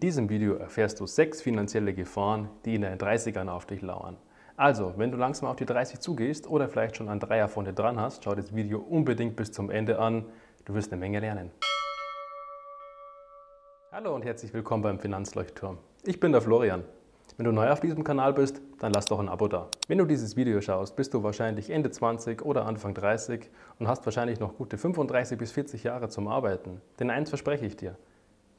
In diesem Video erfährst du sechs finanzielle Gefahren, die in deinen 30ern auf dich lauern. Also, wenn du langsam auf die 30 zugehst oder vielleicht schon ein Dreier dir dran hast, schau das Video unbedingt bis zum Ende an. Du wirst eine Menge lernen. Hallo und herzlich willkommen beim Finanzleuchtturm. Ich bin der Florian. Wenn du neu auf diesem Kanal bist, dann lass doch ein Abo da. Wenn du dieses Video schaust, bist du wahrscheinlich Ende 20 oder Anfang 30 und hast wahrscheinlich noch gute 35 bis 40 Jahre zum Arbeiten. Denn eins verspreche ich dir.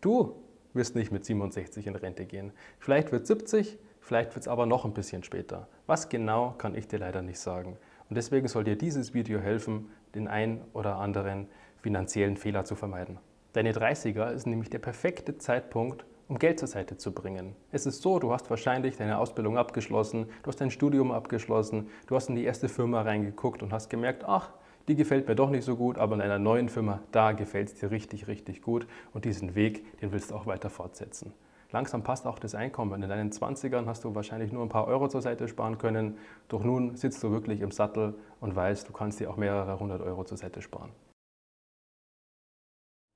Du wirst nicht mit 67 in Rente gehen. Vielleicht wird 70, vielleicht wird es aber noch ein bisschen später. Was genau, kann ich dir leider nicht sagen. Und deswegen soll dir dieses Video helfen, den ein oder anderen finanziellen Fehler zu vermeiden. Deine 30er ist nämlich der perfekte Zeitpunkt, um Geld zur Seite zu bringen. Es ist so, du hast wahrscheinlich deine Ausbildung abgeschlossen, du hast dein Studium abgeschlossen, du hast in die erste Firma reingeguckt und hast gemerkt, ach, die gefällt mir doch nicht so gut, aber in einer neuen Firma, da gefällt es dir richtig, richtig gut und diesen Weg, den willst du auch weiter fortsetzen. Langsam passt auch das Einkommen. In deinen 20ern hast du wahrscheinlich nur ein paar Euro zur Seite sparen können, doch nun sitzt du wirklich im Sattel und weißt, du kannst dir auch mehrere hundert Euro zur Seite sparen.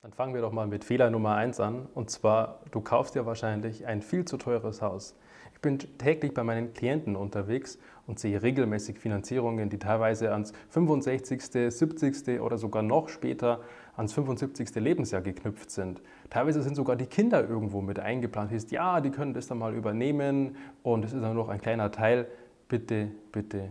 Dann fangen wir doch mal mit Fehler Nummer 1 an. Und zwar, du kaufst dir wahrscheinlich ein viel zu teures Haus. Ich bin täglich bei meinen Klienten unterwegs und sehe regelmäßig Finanzierungen, die teilweise ans 65., 70. oder sogar noch später ans 75. Lebensjahr geknüpft sind. Teilweise sind sogar die Kinder irgendwo mit eingeplant. Ist ja, die können das dann mal übernehmen und es ist dann noch ein kleiner Teil. Bitte, bitte,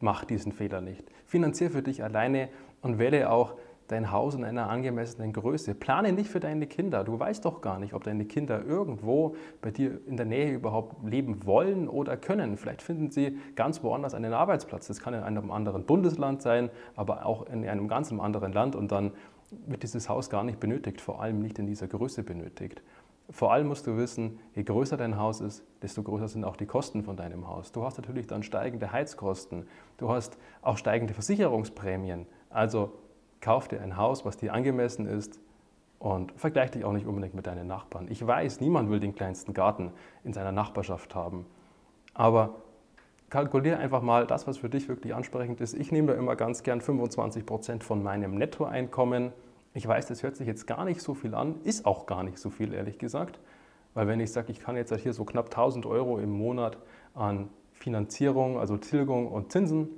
mach diesen Fehler nicht. Finanzier für dich alleine und werde auch dein Haus in einer angemessenen Größe. Plane nicht für deine Kinder. Du weißt doch gar nicht, ob deine Kinder irgendwo bei dir in der Nähe überhaupt leben wollen oder können. Vielleicht finden sie ganz woanders einen Arbeitsplatz. Das kann in einem anderen Bundesland sein, aber auch in einem ganz anderen Land und dann wird dieses Haus gar nicht benötigt, vor allem nicht in dieser Größe benötigt. Vor allem musst du wissen, je größer dein Haus ist, desto größer sind auch die Kosten von deinem Haus. Du hast natürlich dann steigende Heizkosten, du hast auch steigende Versicherungsprämien. Also kauf dir ein Haus, was dir angemessen ist und vergleich dich auch nicht unbedingt mit deinen Nachbarn. Ich weiß, niemand will den kleinsten Garten in seiner Nachbarschaft haben. Aber kalkuliere einfach mal das, was für dich wirklich ansprechend ist. Ich nehme da immer ganz gern 25 Prozent von meinem Nettoeinkommen. Ich weiß, das hört sich jetzt gar nicht so viel an, ist auch gar nicht so viel, ehrlich gesagt. Weil wenn ich sage, ich kann jetzt hier so knapp 1000 Euro im Monat an Finanzierung, also Tilgung und Zinsen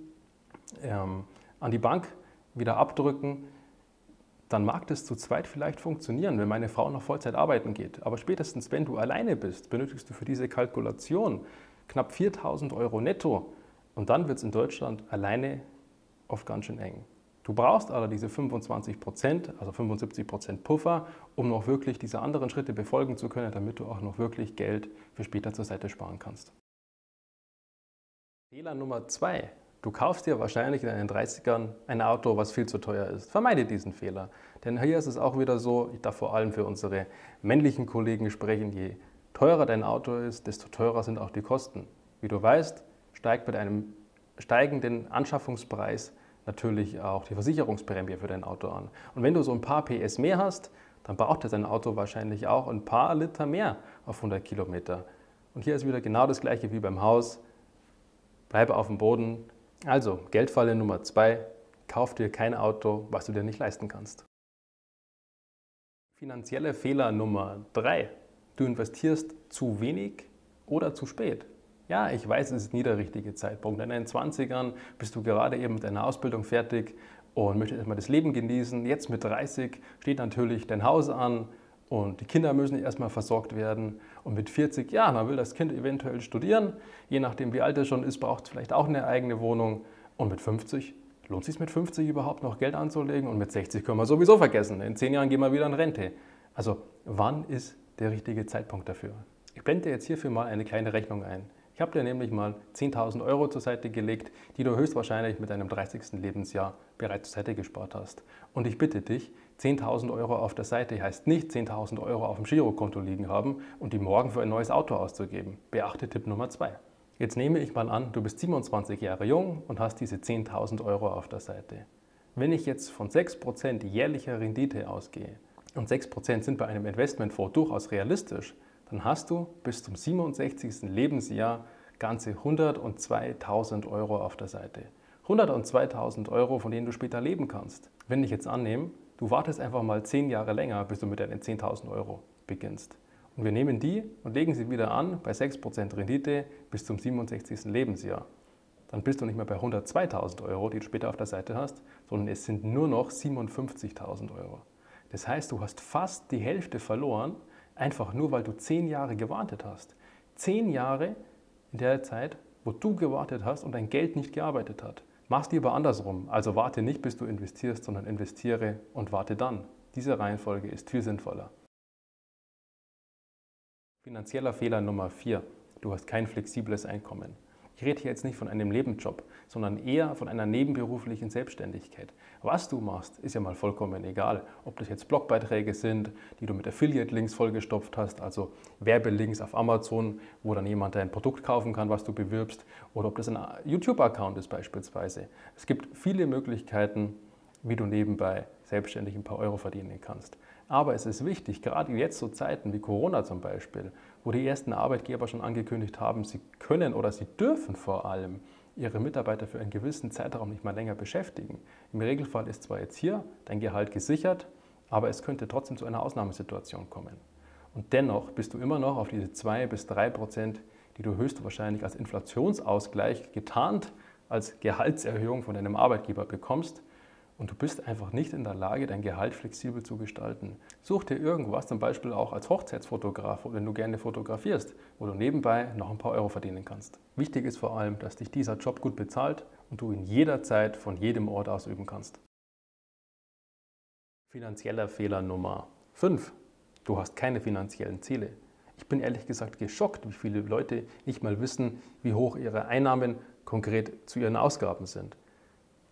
ähm, an die Bank wieder abdrücken, dann mag das zu zweit vielleicht funktionieren, wenn meine Frau noch Vollzeit arbeiten geht. Aber spätestens, wenn du alleine bist, benötigst du für diese Kalkulation knapp 4000 Euro netto. Und dann wird es in Deutschland alleine oft ganz schön eng. Du brauchst aber diese 25 Prozent, also 75 Prozent Puffer, um noch wirklich diese anderen Schritte befolgen zu können, damit du auch noch wirklich Geld für später zur Seite sparen kannst. Fehler Nummer zwei Du kaufst dir wahrscheinlich in deinen 30ern ein Auto, was viel zu teuer ist. Vermeide diesen Fehler. Denn hier ist es auch wieder so, ich darf vor allem für unsere männlichen Kollegen sprechen, je teurer dein Auto ist, desto teurer sind auch die Kosten. Wie du weißt, steigt mit einem steigenden Anschaffungspreis natürlich auch die Versicherungsprämie für dein Auto an. Und wenn du so ein paar PS mehr hast, dann braucht dein Auto wahrscheinlich auch ein paar Liter mehr auf 100 Kilometer. Und hier ist wieder genau das gleiche wie beim Haus. Bleibe auf dem Boden, also, Geldfalle Nummer zwei, kauf dir kein Auto, was du dir nicht leisten kannst. Finanzielle Fehler Nummer drei, du investierst zu wenig oder zu spät. Ja, ich weiß, es ist nie der richtige Zeitpunkt. In den 20ern bist du gerade eben mit deiner Ausbildung fertig und möchtest erstmal das Leben genießen. Jetzt mit 30 steht natürlich dein Haus an und die Kinder müssen erstmal versorgt werden. Und mit 40, ja, dann will das Kind eventuell studieren. Je nachdem, wie alt es schon ist, braucht es vielleicht auch eine eigene Wohnung. Und mit 50, lohnt es sich mit 50 überhaupt noch Geld anzulegen? Und mit 60 können wir sowieso vergessen. In 10 Jahren gehen wir wieder in Rente. Also, wann ist der richtige Zeitpunkt dafür? Ich blende jetzt hierfür mal eine kleine Rechnung ein. Ich habe dir nämlich mal 10.000 Euro zur Seite gelegt, die du höchstwahrscheinlich mit deinem 30. Lebensjahr bereits zur Seite gespart hast. Und ich bitte dich, 10.000 Euro auf der Seite heißt nicht 10.000 Euro auf dem Girokonto liegen haben und die morgen für ein neues Auto auszugeben. Beachte Tipp Nummer 2. Jetzt nehme ich mal an, du bist 27 Jahre jung und hast diese 10.000 Euro auf der Seite. Wenn ich jetzt von 6% jährlicher Rendite ausgehe, und 6% sind bei einem Investmentfonds durchaus realistisch, dann hast du bis zum 67. Lebensjahr ganze 102.000 Euro auf der Seite. 102.000 Euro, von denen du später leben kannst. Wenn ich jetzt annehme, du wartest einfach mal 10 Jahre länger, bis du mit deinen 10.000 Euro beginnst. Und wir nehmen die und legen sie wieder an bei 6% Rendite bis zum 67. Lebensjahr. Dann bist du nicht mehr bei 102.000 Euro, die du später auf der Seite hast, sondern es sind nur noch 57.000 Euro. Das heißt, du hast fast die Hälfte verloren, einfach nur weil du 10 Jahre gewartet hast. 10 Jahre in der Zeit, wo du gewartet hast und dein Geld nicht gearbeitet hat. Mach's lieber andersrum. Also warte nicht, bis du investierst, sondern investiere und warte dann. Diese Reihenfolge ist viel sinnvoller. Finanzieller Fehler Nummer 4. Du hast kein flexibles Einkommen. Ich rede hier jetzt nicht von einem Nebenjob, sondern eher von einer nebenberuflichen Selbstständigkeit. Was du machst, ist ja mal vollkommen egal. Ob das jetzt Blogbeiträge sind, die du mit Affiliate-Links vollgestopft hast, also Werbelinks auf Amazon, wo dann jemand dein Produkt kaufen kann, was du bewirbst, oder ob das ein YouTube-Account ist beispielsweise. Es gibt viele Möglichkeiten, wie du nebenbei selbstständig ein paar Euro verdienen kannst. Aber es ist wichtig, gerade jetzt so Zeiten wie Corona zum Beispiel, wo die ersten Arbeitgeber schon angekündigt haben, sie können oder sie dürfen vor allem ihre Mitarbeiter für einen gewissen Zeitraum nicht mal länger beschäftigen. Im Regelfall ist zwar jetzt hier dein Gehalt gesichert, aber es könnte trotzdem zu einer Ausnahmesituation kommen. Und dennoch bist du immer noch auf diese 2 bis 3 Prozent, die du höchstwahrscheinlich als Inflationsausgleich getarnt als Gehaltserhöhung von deinem Arbeitgeber bekommst, und du bist einfach nicht in der Lage, dein Gehalt flexibel zu gestalten. Such dir irgendwas, zum Beispiel auch als Hochzeitsfotograf, wenn du gerne fotografierst, wo du nebenbei noch ein paar Euro verdienen kannst. Wichtig ist vor allem, dass dich dieser Job gut bezahlt und du ihn jederzeit von jedem Ort ausüben kannst. Finanzieller Fehler Nummer 5. Du hast keine finanziellen Ziele. Ich bin ehrlich gesagt geschockt, wie viele Leute nicht mal wissen, wie hoch ihre Einnahmen konkret zu ihren Ausgaben sind.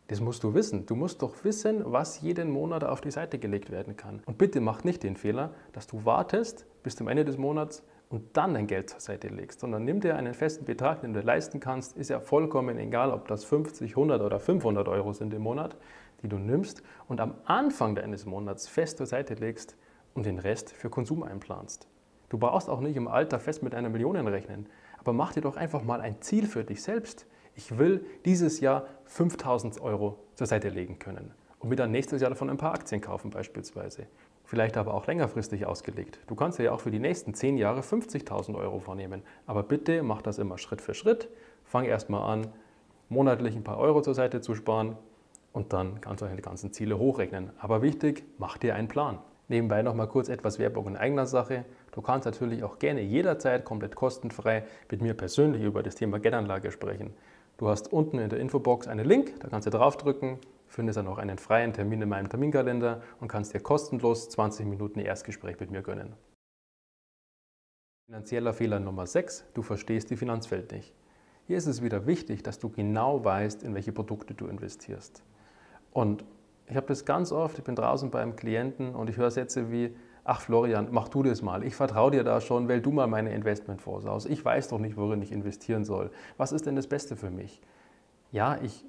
Das musst du wissen. Du musst doch wissen, was jeden Monat auf die Seite gelegt werden kann. Und bitte mach nicht den Fehler, dass du wartest bis zum Ende des Monats und dann dein Geld zur Seite legst, sondern nimm dir einen festen Betrag, den du leisten kannst. Ist ja vollkommen egal, ob das 50, 100 oder 500 Euro sind im Monat, die du nimmst und am Anfang deines Monats fest zur Seite legst und den Rest für Konsum einplanst. Du brauchst auch nicht im Alter fest mit einer Million rechnen, aber mach dir doch einfach mal ein Ziel für dich selbst ich will dieses Jahr 5000 Euro zur Seite legen können und mir dann nächstes Jahr davon ein paar Aktien kaufen beispielsweise. Vielleicht aber auch längerfristig ausgelegt. Du kannst ja auch für die nächsten 10 Jahre 50.000 Euro vornehmen. Aber bitte mach das immer Schritt für Schritt. Fang erstmal an, monatlich ein paar Euro zur Seite zu sparen und dann kannst du deine ganzen Ziele hochrechnen. Aber wichtig, mach dir einen Plan. Nebenbei noch mal kurz etwas Werbung in eigener Sache. Du kannst natürlich auch gerne jederzeit komplett kostenfrei mit mir persönlich über das Thema Geldanlage sprechen. Du hast unten in der Infobox einen Link, da kannst du draufdrücken, findest dann auch einen freien Termin in meinem Terminkalender und kannst dir kostenlos 20 Minuten Erstgespräch mit mir gönnen. Finanzieller Fehler Nummer 6, du verstehst die Finanzwelt nicht. Hier ist es wieder wichtig, dass du genau weißt, in welche Produkte du investierst. Und ich habe das ganz oft, ich bin draußen beim Klienten und ich höre Sätze wie, ach Florian, mach du das mal. Ich vertraue dir da schon, wähl du mal meine Investmentfonds aus. Ich weiß doch nicht, worin ich investieren soll. Was ist denn das Beste für mich? Ja, ich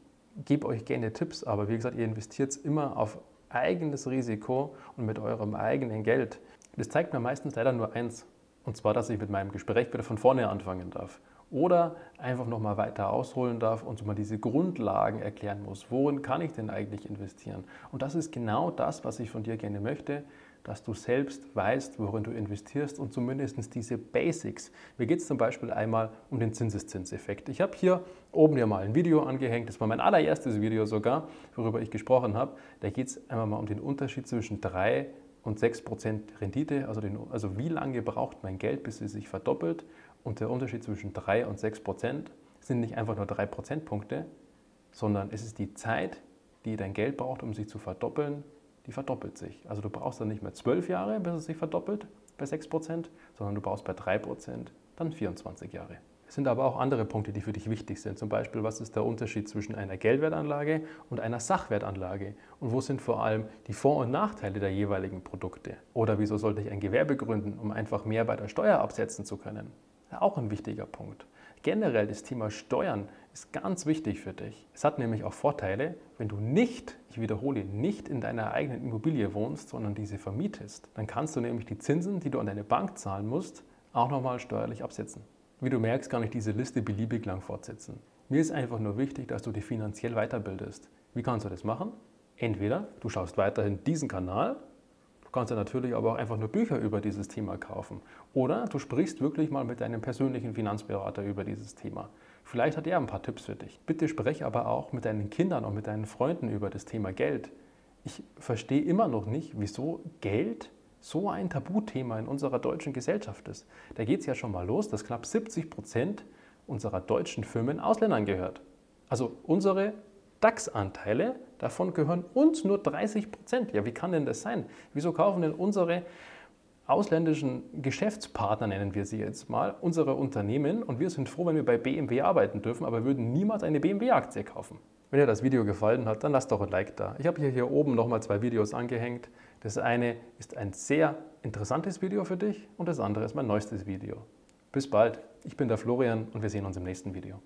gebe euch gerne Tipps, aber wie gesagt, ihr investiert immer auf eigenes Risiko und mit eurem eigenen Geld. Das zeigt mir meistens leider nur eins, und zwar, dass ich mit meinem Gespräch wieder von vorne anfangen darf. Oder einfach nochmal weiter ausholen darf und so mal diese Grundlagen erklären muss. Worin kann ich denn eigentlich investieren? Und das ist genau das, was ich von dir gerne möchte, dass du selbst weißt, worin du investierst und zumindest diese Basics. Mir geht es zum Beispiel einmal um den Zinseszinseffekt. Ich habe hier oben ja mal ein Video angehängt, das war mein allererstes Video sogar, worüber ich gesprochen habe. Da geht es einmal mal um den Unterschied zwischen 3 und 6 Prozent Rendite, also, den, also wie lange braucht mein Geld, bis es sich verdoppelt. Und der Unterschied zwischen 3 und 6 Prozent sind nicht einfach nur 3 Prozentpunkte, sondern es ist die Zeit, die dein Geld braucht, um sich zu verdoppeln die verdoppelt sich. Also du brauchst dann nicht mehr 12 Jahre, bis es sich verdoppelt bei 6%, sondern du brauchst bei 3% dann 24 Jahre. Es sind aber auch andere Punkte, die für dich wichtig sind. Zum Beispiel, was ist der Unterschied zwischen einer Geldwertanlage und einer Sachwertanlage? Und wo sind vor allem die Vor- und Nachteile der jeweiligen Produkte? Oder wieso sollte ich ein Gewerbe gründen, um einfach mehr bei der Steuer absetzen zu können? Auch ein wichtiger Punkt. Generell das Thema Steuern ist ganz wichtig für dich. Es hat nämlich auch Vorteile, wenn du nicht, ich wiederhole, nicht in deiner eigenen Immobilie wohnst, sondern diese vermietest. Dann kannst du nämlich die Zinsen, die du an deine Bank zahlen musst, auch nochmal steuerlich absetzen. Wie du merkst, kann ich diese Liste beliebig lang fortsetzen. Mir ist einfach nur wichtig, dass du dich finanziell weiterbildest. Wie kannst du das machen? Entweder du schaust weiterhin diesen Kanal Du kannst ja natürlich aber auch einfach nur Bücher über dieses Thema kaufen. Oder du sprichst wirklich mal mit deinem persönlichen Finanzberater über dieses Thema. Vielleicht hat er ein paar Tipps für dich. Bitte sprech aber auch mit deinen Kindern und mit deinen Freunden über das Thema Geld. Ich verstehe immer noch nicht, wieso Geld so ein Tabuthema in unserer deutschen Gesellschaft ist. Da geht es ja schon mal los, dass knapp 70 Prozent unserer deutschen Firmen Ausländern gehört. Also unsere DAX-Anteile, davon gehören uns nur 30 Prozent. Ja, wie kann denn das sein? Wieso kaufen denn unsere ausländischen Geschäftspartner, nennen wir sie jetzt mal, unsere Unternehmen und wir sind froh, wenn wir bei BMW arbeiten dürfen, aber würden niemals eine BMW-Aktie kaufen? Wenn dir das Video gefallen hat, dann lass doch ein Like da. Ich habe hier, hier oben nochmal zwei Videos angehängt. Das eine ist ein sehr interessantes Video für dich und das andere ist mein neuestes Video. Bis bald, ich bin der Florian und wir sehen uns im nächsten Video.